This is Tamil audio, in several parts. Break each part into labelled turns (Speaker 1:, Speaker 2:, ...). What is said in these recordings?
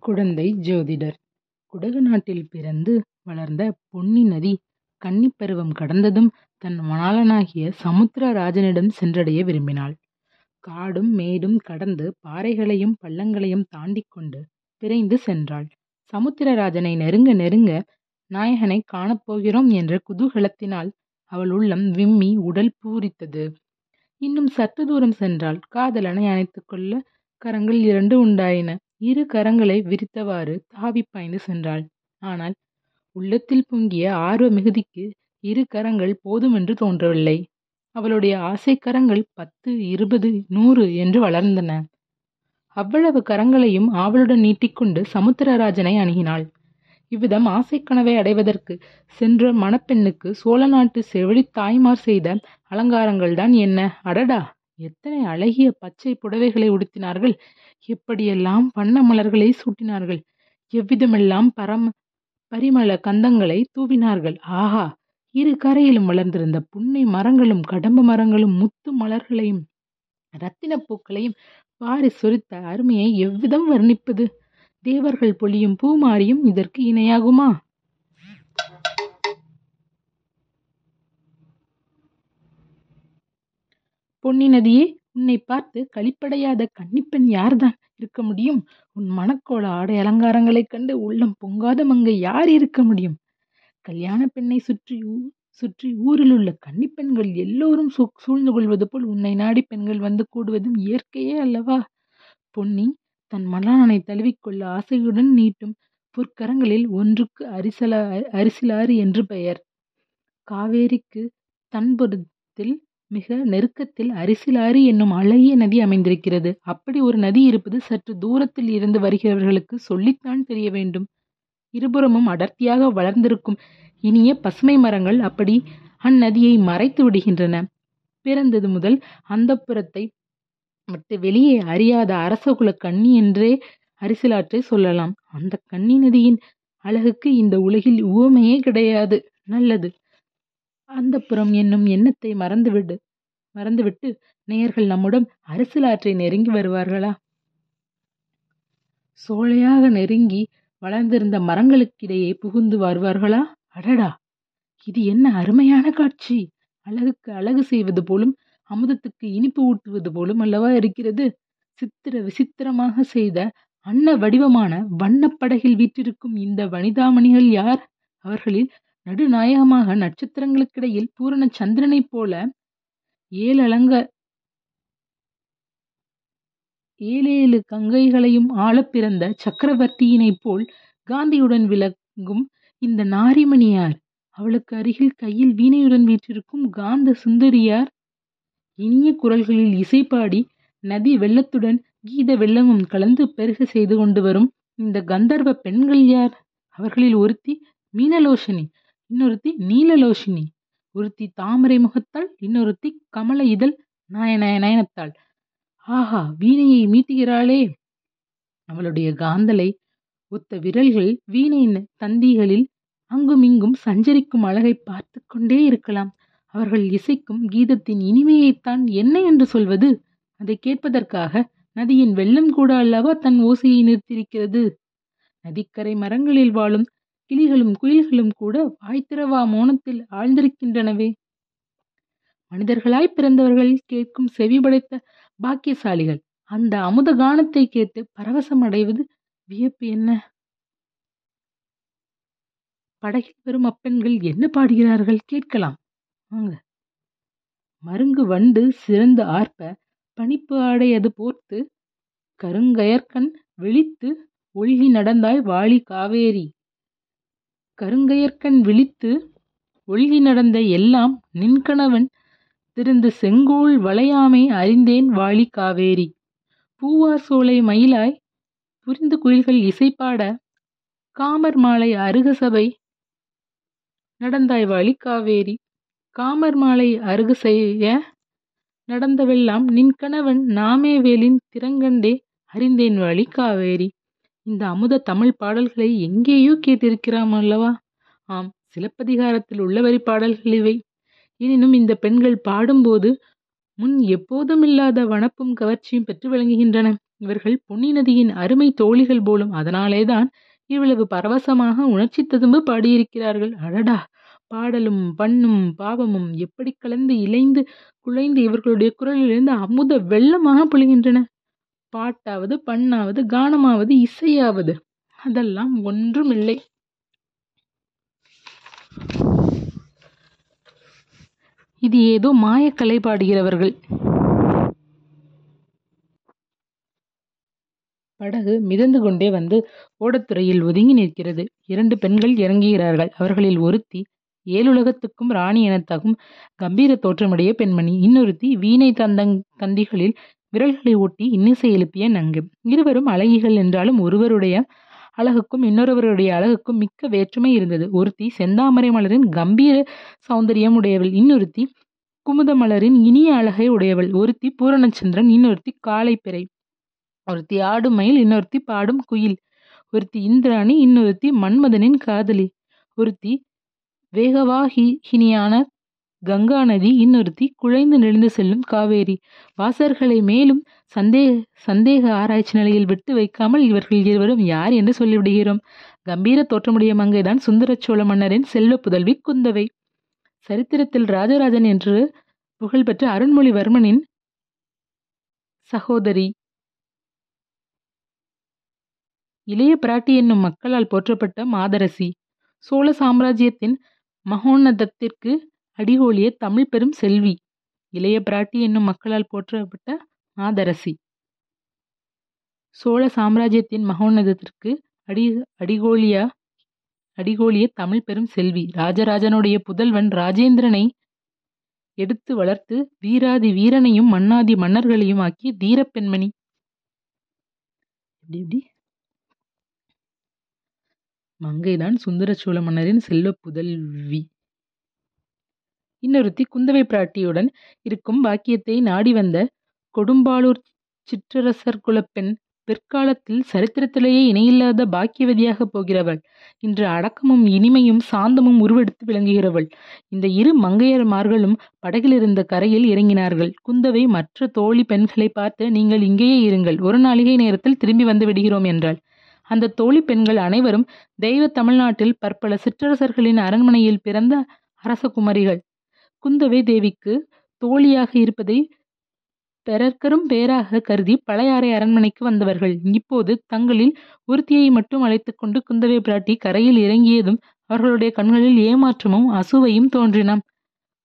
Speaker 1: குடந்தை ஜோதிடர் குடகு நாட்டில் பிறந்து வளர்ந்த பொன்னி நதி கன்னிப்பருவம் கடந்ததும் தன் மணாளனாகிய சமுத்திரராஜனிடம் சென்றடைய விரும்பினாள். காடும் மேடும் கடந்து பாறைகளையும் பள்ளங்களையும் தாண்டிக் கொண்டு விரைந்து சென்றாள். சமுத்திரராஜனை நெருங்க நெருங்க நாயகனைக் காணப் போகிறோம் என்ற குதூகலத்தினால் அவள் உள்ளம் விம்மி உடல் பூரித்தது. இன்னும் சற்று தூரம் சென்றாள். காதலனை அணைத்துக் கொள்ள கரங்கள் இரண்டு உண்டாயின. இரு கரங்களை விரித்தவாறு தாவிப் பாய்ந்து சென்றாள். ஆனால் உள்ளத்தில் பொங்கிய ஆர்வ மிகுதிக்கு இரு கரங்கள் போதுமென்று தோன்றவில்லை. அவளுடைய ஆசை கரங்கள் பத்து இருபது நூறு என்று வளர்ந்தன. அவ்வளவு கரங்களையும் ஆவலுடன் நீட்டிக்கொண்டு சமுத்திரராஜனை அணுகினாள். இவ்விதம் ஆசைக்கனவை அடைவதற்கு சென்ற மணப்பெண்ணுக்கு சோழ நாட்டு செவிலி தாய்மார் செய்த அலங்காரங்கள்தான் என்ன? அடடா. எத்தனை அழகிய பச்சை புடவைகளை உடுத்தினார்கள். எப்படியெல்லாம் வண்ண மலர்களை சூட்டினார்கள். எவ்விதமெல்லாம் பரிமள கந்தங்களைத் தூவினார்கள். ஆஹா. இரு கரையிலும் வளர்ந்திருந்த புன்னை மரங்களும் கடம்ப மரங்களும் முத்து மலர்களையும் இரத்தின பூக்களையும் வாரிச் சொரித்த அருமையை எவ்விதம் வர்ணிப்பது? தேவர்கள் பொழியும் பூமாரியும் இதற்கு இணையாகுமா? பொன்னி நதியே. உன்னை பார்த்து களிப்படையாத கன்னிப்பெண் யார்தான் இருக்க முடியும்? உன் மணக்கோல ஆடை அலங்காரங்களைக் கண்டு உள்ளம் பொங்காத மங்கை யார் இருக்க முடியும்? கல்யாணப் பெண்ணை சுற்றி சுற்றி ஊரிலுள்ள உள்ள கன்னிப்பெண்கள் எல்லோரும் சூழ்ந்து கொள்வது போல் உன்னை நாடி பெண்கள் வந்து கூடுவதும் இயற்கையே அல்லவா? பொன்னி தன் மலானனை தழுவிக்கொள்ள ஆசையுடன் நீட்டும் பொற்கரங்களில் ஒன்றுக்கு அரிசிலாறு என்று பெயர். காவேரிக்கு தன்புறத்தில் மிக நெருக்கத்தில் அரிசிலாறு என்னும் அழகிய நதி அமைந்திருக்கிறது. அப்படி ஒரு நதி இருப்பது சற்று தூரத்தில் இருந்து வருகிறவர்களுக்கு சொல்லித்தான் தெரிய வேண்டும். இருபுறமும் அடர்த்தியாக வளர்ந்திருக்கும் இனிய பசுமை மரங்கள் அப்படி அந்நதியை மறைத்து விடுகின்றன. பிறந்தது முதல் அந்தப்புரத்தை விட்டு வெளியே அறியாத அரசகுல கன்னி என்றே அரிசிலாற்றை சொல்லலாம். அந்த கன்னி நதியின் அழகுக்கு இந்த உலகில் உவமையே கிடையாது. நல்லது. அந்தப்புரம் என்னும் எண்ணத்தை மறந்துவிட்டு நேயர்கள் நம்முடன் அரசியலாற்றை நெருங்கி வருவார்களா? சோலையாக நெருங்கி வளர்ந்திருந்த மரங்களுக்கிடையே புகுந்து வருவார்களா? அடடா. இது என்ன அருமையான காட்சி. அழகுக்கு அழகு செய்வது போலும் அமுதத்துக்கு இனிப்பு ஊட்டுவது போலும் அல்லவா இருக்கிறது. சித்திர விசித்திரமாக செய்த அன்ன வடிவமான வண்ணப் படகில் வீற்றிருக்கும் இந்த வனிதாமணிகள் யார்? அவர்களில் நடுநாயகமாக நட்சத்திரங்களுக்கிடையில் பூரண சந்திரனைப் போல ஏழலங்க ஏழேழு கங்கைகளையும் ஆளப் பிறந்த சக்கரவர்த்தியினைப் போல் காந்தியுடன் விளங்கும் இந்த நாரிமணி யார்? அவளுக்கு அருகில் கையில் வீணையுடன் வீற்றிருக்கும் காந்த சுந்தரியார் இனிய குரல்களில் இசைப்பாடி நதி வெள்ளத்துடன் கீத வெள்ளமும் கலந்து பெருக செய்து கொண்டு வரும் இந்த கந்தர்வப் பெண்கள் யார்? அவர்களில் ஒருத்தி மீனலோஷனி இன்னொருத்தி நீலலோஷினி ஒருத்தி தாமரை முகத்தாள் இன்னொருத்தி கமல இதழ் நயனத்தாள். ஆஹா. வீணையை மீட்டுகிறாளே. அவளுடைய காந்தலை ஒத்த விரல்கள் வீணையின் தந்திகளில் அங்குமிங்கும் சஞ்சரிக்கும் அழகை பார்த்து கொண்டே இருக்கலாம். அவர்கள் இசைக்கும் கீதத்தின் இனிமையைத்தான் என்ன என்று சொல்வது? அதைக் கேட்பதற்காக நதியின் வெள்ளம் கூட அல்லவா தன் ஓசையை நிறுத்தியிருக்கிறது. நதிக்கரை மரங்களில் வாழும் கிளிகளும் குயில்களும் கூட வாய்த்திரவா மோனத்தில் ஆழ்ந்திருக்கின்றனவே. மனிதர்களாய் பிறந்தவர்கள் கேட்கும் செவி படைத்த பாக்கியசாலிகள் அந்த அமுத கானத்தை கேட்டு பரவசம் அடைவது வியப்பு என்ன? படகில் வரும் அப்பெண்கள் என்ன பாடுகிறார்கள் கேட்கலாம் வாங்க. மருங்கு வண்டு சிறந்து ஆர்ப்ப பனிப்பு ஆடையது போர்த்து கருங்கயற்கண் விழித்து ஒழுகி நடந்தாய் வாளி காவேரி. கருங்கயற்கண் விழித்து ஒழுகி நடந்த எல்லாம் நின்கணவன் திருந்து செங்கோல் வளையாமை அறிந்தேன் வாழி காவேரி. பூவார் சோலை மயிலாய் புரிந்து குயில்கள் இசைப்பாட காமர் மாலை அருக சபை நடந்தாய் வாழி காவேரி. காமர் மாலை அருக செய்ய நடந்தவெல்லாம் நின் கணவன் நாமவேலின் திறங்கண்டே அறிந்தேன் வாழி காவேரி. இந்த அமுத தமிழ் பாடல்களை எங்கேயோ கேட்டிருக்கிறாம் அல்லவா? ஆம். சிலப்பதிகாரத்தில் உள்ள வரி பாடல்கள் இவை. எனினும் இந்த பெண்கள் பாடும்போது முன் எப்போதுமில்லாத வனப்பும் கவர்ச்சியும் பெற்று விளங்குகின்றன. இவர்கள் பொன்னி நதியின் அருமை தோழிகள் போலும் அதனாலேதான் இவ்வளவு பரவசமாக உணர்ச்சி ததும்பு பாடியிருக்கிறார்கள் அடடா பாடலும் பண்ணும் பாவமும் எப்படி கலந்து இழைந்து குழைந்து இவர்களுடைய குரலிலிருந்து அமுத வெள்ளமாக பொழிகின்றன பாட்டாவது பண்ணாவது கானமாவது இசையாவது. அதெல்லாம் ஒன்றுமில்லை. இது ஏதோ மாயக்கலை பாடுகிறவர்கள். படகு மிதந்து கொண்டே வந்து ஓடத்துறையில் ஒதுங்கி நிற்கிறது. இரண்டு பெண்கள் இறங்குகிறார்கள். அவர்களில் ஒருத்தி ஏழுலகத்துக்கும் ராணி எனத்தகும் கம்பீர தோற்றமுடைய பெண்மணி. இன்னொருத்தி வீணை தந்தங் தந்திகளில் விரல்களை ஒட்டி இன்னிசை எழுப்பிய நங்கு. இருவரும் அழகிகள் என்றாலும் ஒருவருடைய அழகுக்கும் இன்னொருவருடைய அழகுக்கும் மிக்க வேற்றுமை இருந்தது. ஒருத்தி செந்தாமரை மலரின் கம்பீர சௌந்தரியம் உடையவள் இன்னொருத்தி குமுத மலரின் இனிய அழகை உடையவள் ஒருத்தி பூரணச்சந்திரன் இன்னொருத்தி காளைப்பிறை ஒருத்தி ஆடும் மயில் இன்னொருத்தி பாடும் குயில். ஒருத்தி இந்திராணி இன்னொருத்தி மன்மதனின் காதலி. ஒருத்தி வேகவாகினியான கங்கா நதி இன்னொருத்தி குழைந்து நெளிந்து செல்லும் காவேரி. வாசர்களை மேலும் சந்தேக சந்தேக ஆராய்ச்சி நிலையில் விட்டு வைக்காமல் இவர்கள் இருவரும் யார் என்று சொல்லிவிடுகிறோம். கம்பீர தோற்றமுடைய மங்கைதான் சுந்தர சோழ மன்னரின் செல்வ புதல்வி குந்தவை. சரித்திரத்தில் ராஜராஜன் என்று புகழ்பெற்ற அருண்மொழிவர்மனின் சகோதரி. இளைய பிராட்டி என்னும் மக்களால் போற்றப்பட்ட மாதரசி. சோழ சாம்ராஜ்யத்தின் மகோன்னதத்திற்கு அடிகோலிய தமிழ் பெரும் செல்வி இளைய பிராட்டி என்னும் மக்களால் போற்றப்பட்ட மாதரசி சோழ சாம்ராஜ்யத்தின் மகோன்னதத்திற்கு அடி அடிகோலியா அடிகோலிய தமிழ் பெரும் செல்வி ராஜராஜனுடைய புதல்வன் ராஜேந்திரனை எடுத்து வளர்த்து வீராதி வீரனையும் மன்னாதி மன்னர்களையும் ஆக்கிய தீரப்பெண்மணி எப்படி மங்கைதான் சுந்தர சோழ மன்னரின் செல்வ புதல்வி. இன்னொருத்தி குந்தவை பிராட்டியுடன் இருக்கும் பாக்கியத்தை நாடி வந்த கொடும்பாளூர் சிற்றரசர் குலப்பெண் பிற்காலத்தில் சரித்திரத்திலேயே இணையில்லாத பாக்கியவதியாக போகிறவள். இன்று அடக்கமும் இனிமையும் சாந்தமும் உருவெடுத்து விளங்குகிறவள். இந்த இரு மங்கையர்மார்களும் படகில் இருந்த கரையில் இறங்கினார்கள். குந்தவை மற்ற தோழி பெண்களை பார்த்து நீங்கள் இங்கேயே இருங்கள். ஒரு நாளிகை நேரத்தில் திரும்பி வந்து விடுகிறோம் என்றாள். அந்த தோழி பெண்கள் அனைவரும் தெய்வ தமிழ்நாட்டில் பற்பல சிற்றரசர்களின் அரண்மனையில் பிறந்த அரசகுமரிகள். குந்தவை தேவிக்கு தோழியாக இருப்பதை பெறற்கரும் பேராக கருதி பழையாறை அரண்மனைக்கு வந்தவர்கள். இப்போது தங்களில் ஒருத்தியை மட்டும் அழைத்துக் கொண்டு குந்தவை பிராட்டி கரையில் இறங்கியதும் அவர்களுடைய கண்களில் ஏமாற்றமும் அசுவையும் தோன்றினாம்.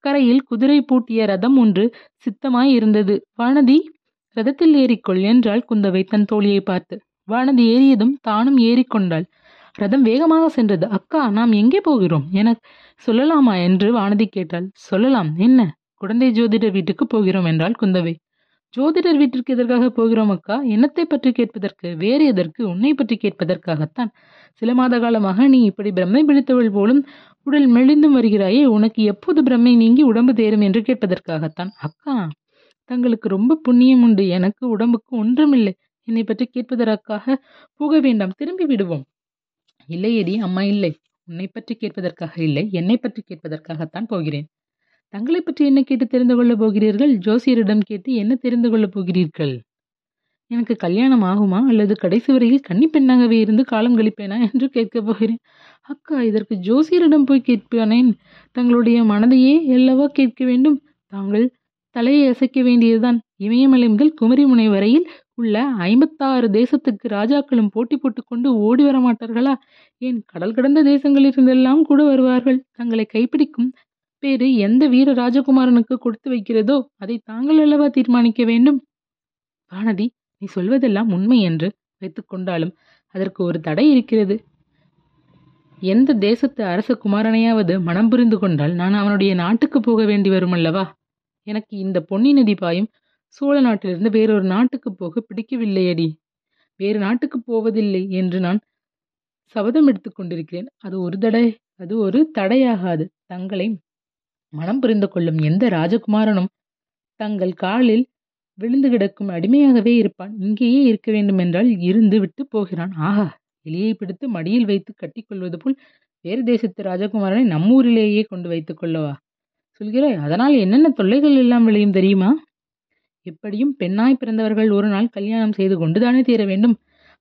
Speaker 1: கரையில் குதிரை பூட்டிய ரதம் ஒன்று சித்தமாய் இருந்தது. வானதி ரதத்தில் ஏறிக்கொள் என்றாள் குந்தவை தன் தோழியை பார்த்து. வானதி ஏறியதும் தானும் ஏறிக்கொண்டாள். ரதம் வேகமாக சென்றது. அக்கா நாம் எங்கே போகிறோம்? என சொல்லலாமா? என்று வானதி கேட்டாள். சொல்லலாம். என்ன? குழந்தை ஜோதிடர் வீட்டுக்கு போகிறோம் என்றாள் குந்தவை. ஜோதிடர் வீட்டிற்கு எதற்காக போகிறோம் அக்கா? என்னத்தை பற்றி கேட்பதற்கு? வேறு எதற்கு? உன்னை பற்றி கேட்பதற்காகத்தான். சில மாத காலமாக நீ இப்படி பிரம்மை பிடித்தவள் போலும் உடல் மெலிந்தும் வருகிறாயே உனக்கு எப்போது பிரம்மை நீங்கி உடம்பு தேரும் என்று கேட்பதற்காகத்தான்? அக்கா தங்களுக்கு ரொம்ப புண்ணியம் உண்டு. எனக்கு உடம்புக்கு ஒன்றுமில்லை. என்னை பற்றி கேட்பதற்காக போக வேண்டாம். திரும்பி விடுவோம். இல்லையடி அம்மா இல்லை. உன்னை பற்றி கேட்பதற்காக இல்லை என்னை பற்றி கேட்பதற்காகத்தான் போகிறேன். தங்களை பற்றி என்ன கேட்டு தெரிந்து கொள்ளப் போகிறீர்கள்? ஜோசியரிடம் கேட்டு என்ன தெரிந்து கொள்ளப் போகிறீர்கள்? எனக்கு கல்யாணம் ஆகுமா? அல்லது கடைசி வரையில் கன்னி பெண்ணாகவே இருந்து காலம் கழிப்பேனா என்று கேட்கப் போகிறேன். அக்கா இதற்கு ஜோசியரிடம் போய் கேட்பானேன். தங்களுடைய மனதையே எல்லவா கேட்க வேண்டும்? தாங்கள் தலையை அசைக்க வேண்டியதுதான். இமயமலை முதல் குமரிமுனை வரையில் உள்ள ஐம்பத்தாறு தேசத்துக்கு ராஜாக்களும் போட்டி போட்டுக்கொண்டு ஓடி வர மாட்டார்களா? ஏன் கடல் கடந்த தேசங்களிலிருந்தெல்லாம் கூட வருவார்கள்? தங்களை கைப்பிடிக்கும் பேரு எந்த வீர ராஜகுமாரனுக்கு கொடுத்து வைக்கிறதோ அதை தாங்கள் அல்லவா தீர்மானிக்க வேண்டும்? வானதி நீ சொல்வதெல்லாம் உண்மை என்று வைத்துக்கொண்டாலும் அதற்கு ஒரு தடை இருக்கிறது. எந்த தேசத்து அரச குமாரனையாவது மனம் புரிந்து கொண்டால் நான் அவனுடைய நாட்டுக்கு போக வேண்டி வரும் அல்லவா எனக்கு இந்த பொன்னி நதி பாயும் சோழ நாட்டிலிருந்து வேறொரு நாட்டுக்கு போக பிடிக்கவில்லையடி. வேறு நாட்டுக்கு போவதில்லை என்று நான் சபதம் எடுத்துக்கொண்டிருக்கிறேன் அது ஒரு தடை அது ஒரு தடையாகாது. தங்களை மனம் புரிந்து கொள்ளும் எந்த ராஜகுமாரனும் தங்கள் காலில் விழுந்து கிடக்கும் அடிமையாகவே இருப்பான். இங்கேயே இருக்க வேண்டுமென்றால் இருந்து விட்டு போகிறான். ஆஹா எலியை பிடித்து மடியில் வைத்து கட்டிக்கொள்வது போல் வேறு தேசத்து ராஜகுமாரனை நம்மூரிலேயே கொண்டு வைத்துக் கொள்ளவா? சொல்கிறாய் அதனால் என்னென்ன தொல்லைகள் எல்லாம் விளையும் தெரியுமா? எப்படியும் பெண்ணாய் பிறந்தவர்கள் ஒரு நாள் கல்யாணம் செய்து கொண்டுதானே தீர வேண்டும்?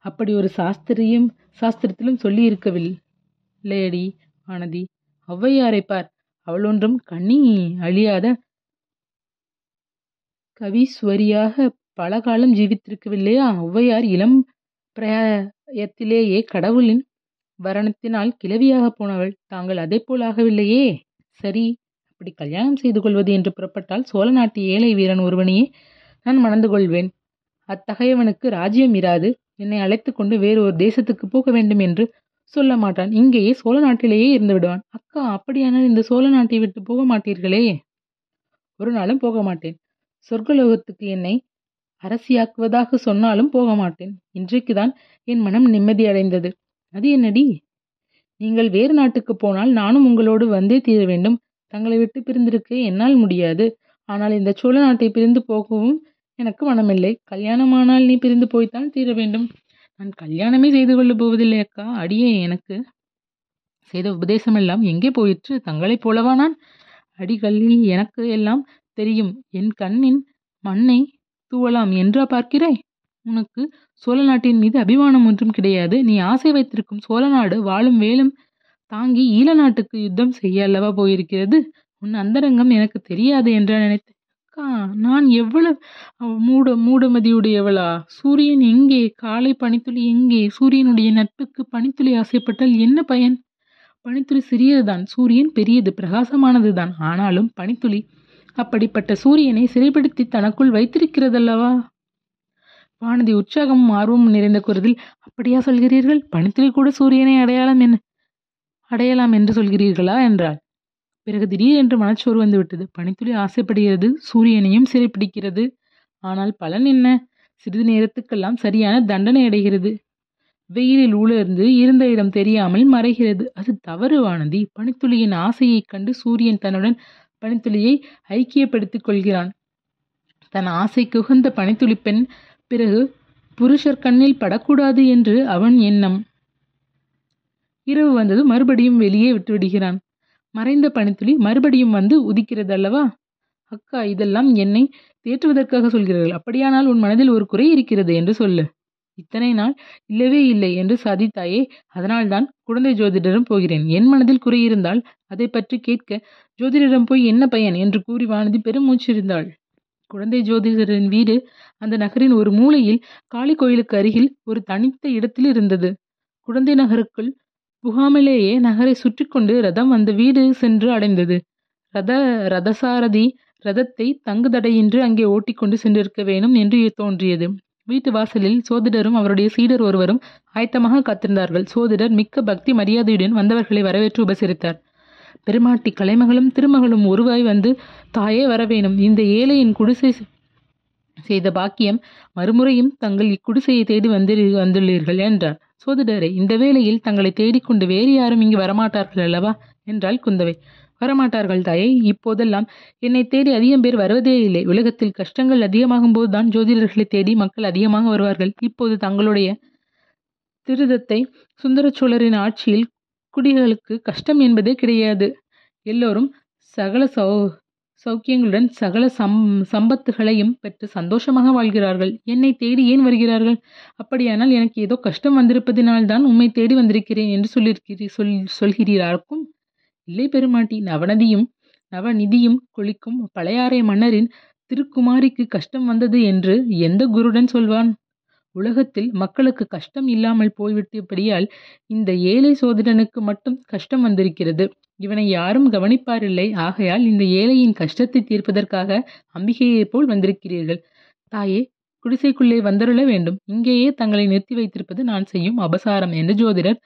Speaker 1: அப்படி ஒரு சாஸ்திரியும் சாஸ்திரத்திலும் சொல்லி இருக்கவில்லையடி ஆனதி ஔவையாரை பார். அவளொன்றும் கண்ணி அழியாத கவீஸ்வரியாக பல காலம் ஜீவித்திருக்கவில்லையா? ஔவையார் இளம் பிரயத்திலேயே கடவுளின் வரணத்தினால் கிளவியாக போனவள். தாங்கள் அதைப்போல் ஆகவில்லையே. சரி அப்படி கல்யாணம் செய்து கொள்வது என்று புறப்பட்டால் சோழ நாட்டு ஏழை வீரன் ஒருவனையே நான் மணந்து கொள்வேன் அத்தகையவனுக்கு ராஜ்யம் இராது. என்னை அழைத்து கொண்டு வேறு ஒரு தேசத்துக்கு போக வேண்டும் என்று சொல்ல மாட்டான். இங்கேயே சோழ நாட்டிலேயே இருந்து விடுவான். அக்கா அப்படியானால் இந்த சோழ நாட்டை விட்டு போக மாட்டீர்களே? ஒரு நாளும் போக மாட்டேன். சொர்க்கலோகத்துக்கு என்னை அரசியாக்குவதாக சொன்னாலும் போக மாட்டேன். இன்றைக்குதான் என் மனம் நிம்மதியடைந்தது அது என்னடி? நீங்கள் வேறு நாட்டுக்கு போனால் நானும் உங்களோடு வந்தே தீர வேண்டும். தங்களை விட்டு பிரிந்திருக்க என்னால் முடியாது. ஆனால் இந்த சோழ நாட்டை பிரிந்து போகவும் எனக்கு மனமில்லை. கல்யாணமானால் நீ பிரிந்து போய்த்தான் தீர வேண்டும். நான் கல்யாணமே செய்து கொள்ளப் போவதில்லை அக்கா. அடியே எனக்கு செய்த உபதேசமெல்லாம் எங்கே போயிற்று? தங்களைப் போலவா நான்? அடிகளில் எனக்கு எல்லாம் தெரியும். என் கண்ணின் மண்ணை தூவலாம். என்றா பார்க்கிறாய்? உனக்கு சோழ நாட்டின் மீது அபிமானம் ஒன்றும் கிடையாது. நீ ஆசை வைத்திருக்கும் சோழ நாடு வாழும் வேலும் தாங்கி ஈழ நாட்டுக்கு யுத்தம் செய்ய அல்லவா போயிருக்கிறது? உன் அந்தரங்கம் எனக்கு தெரியாது என்றா நினைத்தேன். அக்கா நான் எவ்வளவு மூட மூடமதியுடையவளா? சூரியன் எங்கே? காலை பனித்துளி எங்கே? சூரியனுடைய நட்புக்கு பனித்துளி ஆசைப்பட்டால் என்ன பயன்? பனித்துளி சிறியதுதான் சூரியன் பெரியது பிரகாசமானதுதான். ஆனாலும் பனித்துளி அப்படிப்பட்ட சூரியனை சிறைப்படுத்தி தனக்குள் வைத்திருக்கிறதல்லவா? வானதி உற்சாகமும் ஆர்வமும் நிறைந்த குரலில் அப்படியா சொல்கிறீர்கள்? பனித்துளி கூட சூரியனை அடையாளம் என்ன அடையலாம் என்று சொல்கிறீர்களா? என்றாள். பிறகு திடீரென்று மனச்சோறு வந்துவிட்டது. பனித்துளி ஆசைப்படுகிறது. சூரியனையும் சிறைப்பிடிக்கிறது. ஆனால் பலன் என்ன? சிறிது நேரத்துக்கெல்லாம் சரியான தண்டனை அடைகிறது. வெயிலில் உலர்ந்து இருந்த இடம் தெரியாமல் மறைகிறது. அது தவறு வானதி பனித்துளியின் ஆசையைக் கண்டு சூரியன் தன்னுடன் பனித்துளியை ஐக்கியப்படுத்திக் கொள்கிறான். தன் ஆசைக்கு உகந்த பனித்துளி பெண் பிறகு புருஷர் கண்ணில் படக்கூடாது என்று அவன் எண்ணம். இரவு வந்தது மறுபடியும் வெளியே விட்டுவிடுகிறான். மறைந்த பனித்துளி மறுபடியும் வந்து உதிக்கிறது அல்லவா அக்கா இதெல்லாம் என்னை தேற்றுவதற்காக சொல்கிறீர்கள். அப்படியானால் உன் மனதில் ஒரு குறை இருக்கிறது என்று சொல்லு. இத்தனை நாள் இல்லவே இல்லை என்று சாதித்தாயே அதனால்தான் குழந்தை ஜோதிடரும் போகிறேன். என் மனதில் குறை இருந்தால் அதை பற்றி கேட்க ஜோதிடரிடம் போய் என்ன பயன் என்று கூறி வானதி பெருமூச்சிருந்தாள். குழந்தை ஜோதிடரின் வீடு அந்த நகரின் ஒரு மூலையில் காளி கோயிலுக்கு அருகில் ஒரு தனித்த இடத்தில் இருந்தது குழந்தை நகருக்குள் முகாமிலேயே நகரை சுற்றி கொண்டு ரதம் அந்த வீடு சென்று அடைந்தது. ரத ரதசாரதி ரதத்தை தங்குதடையின்றி அங்கே ஓட்டிக்கொண்டு சென்றிருக்க வேணும் என்று தோன்றியது. வீட்டு வாசலில் சோதிடரும் அவருடைய சீடர் ஒருவரும் ஆயத்தமாக காத்திருந்தார்கள். சோதிடர் மிக்க பக்தி மரியாதையுடன் வந்தவர்களை வரவேற்று உபசரித்தார். பெருமாட்டி கலைமகளும் திருமகளும் ஒருவாய் வந்து தாயே வரவேணும் இந்த ஏழையின் குடிசை செய்த பாக்கியம் மறுமுறையும் தங்கள் இக்குடிசையை தேடி வந்து வந்துள்ளீர்கள் என்றார். சோதிடரே இந்த வேளையில் தங்களை தேடிக்கொண்டு வேறு யாரும் இங்கு வரமாட்டார்கள் அல்லவா? என்றாள் குந்தவை. வரமாட்டார்கள் தாயை இப்போதெல்லாம் என்னை தேடி அதிகம் பேர் வருவதே இல்லை. உலகத்தில் கஷ்டங்கள் அதிகமாகும் போதுதான் ஜோதிடர்களை தேடி மக்கள் அதிகமாக வருவார்கள். இப்போது தங்களுடைய திருதத்தை சுந்தர சோழரின் ஆட்சியில் குடிகளுக்கு கஷ்டம் என்பதே கிடையாது. எல்லோரும் சகல சௌ சௌக்கியங்களுடன் சகல சம் சம்பத்துகளையும் பெற்று சந்தோஷமாக வாழ்கிறார்கள். என்னை தேடி ஏன் வருகிறார்கள்? அப்படியானால் எனக்கு ஏதோ கஷ்டம் வந்திருப்பதினால்தான் உம்மை தேடி வந்திருக்கிறேன் என்று சொல்லியிருக்கிறீ சொல் சொல்கிறீராக்கும். இல்லை பெருமாட்டி நவநதியும் நவநிதியும் கொளிக்கும் பழையாறை மன்னரின் திருக்குமாரிக்கு கஷ்டம் வந்தது என்று எந்த குருடன் சொல்வான்? உலகத்தில் மக்களுக்கு கஷ்டம் இல்லாமல் போய்விட்டபடியால் இந்த ஏழை சோதரனுக்கு மட்டும் கஷ்டம் வந்திருக்கிறது. இவனை யாரும் கவனிப்பாரில்லை. ஆகையால் இந்த ஏழையின் கஷ்டத்தை தீர்ப்பதற்காக அம்பிகையைப் போல் வந்திருக்கிறீர்கள். தாயே குடிசைக்குள்ளே வந்தருள வேண்டும். இங்கேயே தங்களை நிறுத்தி வைத்திருப்பது நான் செய்யும் அபசாரம் என்று ஜோதிடர்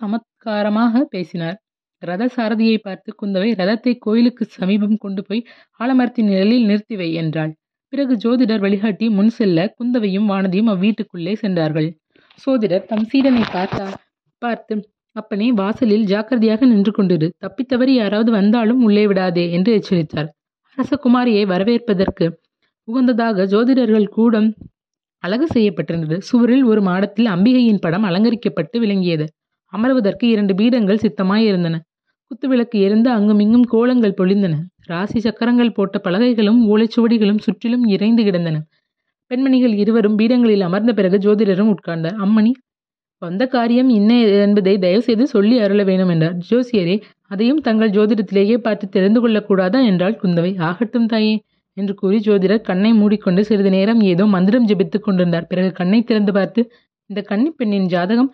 Speaker 1: சமத்காரமாக பேசினார். ரத சாரதியை பார்த்து குந்தவை ரதத்தை கோயிலுக்கு சமீபம் கொண்டு போய் ஆலமரத்தின் நிழலில் நிறுத்தி வை என்றாள். பிறகு ஜோதிடர் வழிகாட்டி முன் செல்ல குந்தவையும் வானதியும் அவ்வீட்டுக்குள்ளே சென்றார்கள். சோதிடர் தம் சீடனை பார்த்தார் பார்த்து அப்பனே வாசலில் ஜாக்கிரதையாக நின்று கொண்டிரு. தப்பித்தவறி யாராவது வந்தாலும் உள்ளே விடாதே என்று எச்சரித்தார். அரசகுமாரியை வரவேற்பதற்கு உகந்ததாக ஜோதிடர்கள் கூடம் அழகு செய்யப்பட்டிருந்தது. சுவரில் ஒரு மாடத்தில் அம்பிகையின் படம் அலங்கரிக்கப்பட்டு விளங்கியது. அமர்வதற்கு இரண்டு பீடங்கள் சித்தமாயிருந்தன. குத்துவிளக்கு எரிந்து அங்குமிங்கும் கோலங்கள் பொழிந்தன. ராசி சக்கரங்கள் போட்ட பலகைகளும் ஓலைச்சுவடிகளும் சுற்றிலும் இறைந்து கிடந்தன. பெண்மணிகள் இருவரும் பீடங்களில் அமர்ந்த பிறகு ஜோதிடரும் உட்கார்ந்தார். அம்மணி வந்த காரியம் என்ன என்பதை தயவு செய்து சொல்லி அருள வேணும் என்றார். ஜோசியரே அதையும் தங்கள் ஜோதிடத்திலேயே பார்த்து தெரிந்து கொள்ளக்கூடாதா? என்றாள் குந்தவை. ஆகட்டும் தாயே என்று கூறி ஜோதிடர் கண்ணை மூடிக்கொண்டு சிறிது நேரம் ஏதோ மந்திரம் ஜெபித்துக் கொண்டிருந்தார். பிறகு கண்ணை திறந்து பார்த்து இந்த கன்னி பெண்ணின் ஜாதகம்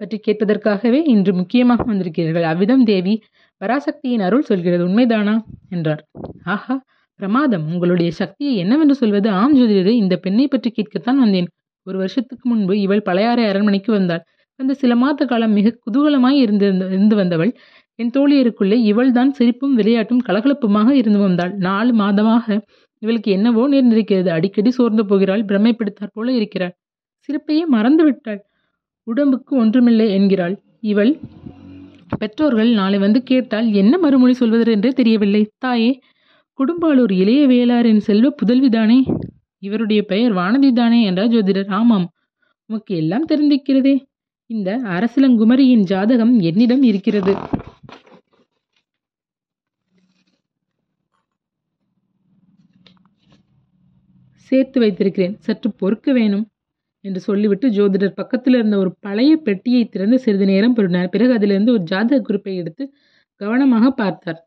Speaker 1: பற்றி கேட்பதற்காகவே இன்று முக்கியமாக வந்திருக்கிறீர்கள். அவ்விதம் தேவி பராசக்தியின் அருள் சொல்கிறது உண்மைதானா? என்றார். ஆஹா பிரமாதம். உங்களுடைய சக்தியை என்னவென்று சொல்வது? ஆம் ஜோதிடரே இந்த பெண்ணை பற்றி கேட்கத்தான் வந்தேன். ஒரு வருஷத்துக்கு முன்பு இவள் பழையாறை அரண்மனைக்கு வந்தாள். அந்த சில மாத காலம் மிக குதூகலமாய் இருந்து இருந்து வந்தவள் என் தோழியருக்குள்ளே இவள்தான் சிரிப்பும் விளையாட்டும் கலகலப்புமாக இருந்து வந்தாள். நாலு மாதமாக இவளுக்கு என்னவோ நேர்ந்திருக்கிறது. அடிக்கடி சோர்ந்து போகிறாள் பிரமைப்படுத்தாற் போல இருக்கிறாள். சிரிப்பையே மறந்து விட்டாள் உடம்புக்கு ஒன்றுமில்லை என்கிறாள். இவள் பெற்றோர்கள் நாளை வந்து கேட்டால் என்ன மறுமொழி சொல்வதென்றே தெரியவில்லை. தாயே குடும்பாலூர் இளைய வேளாரின் செல்வ புதல்விதானே இவருடைய பெயர் வானதி தானே? என்றார் ஜோதிடர். ஆமாம் உமக்கு எல்லாம் தெரிந்திருக்கிறதே. இந்த அரசிலங்குமரியின் ஜாதகம் என்னிடம் இருக்கிறது. சேர்த்து வைத்திருக்கிறேன். சற்று பொறுக்க வேணும். என்று சொல்லிவிட்டு ஜோதிடர் பக்கத்தில் இருந்த ஒரு பழைய பெட்டியை திறந்து சிறிது நேரம் பெறினார். பிறகு அதிலிருந்து ஒரு ஜாதக குறிப்பை எடுத்து கவனமாக பார்த்தார்.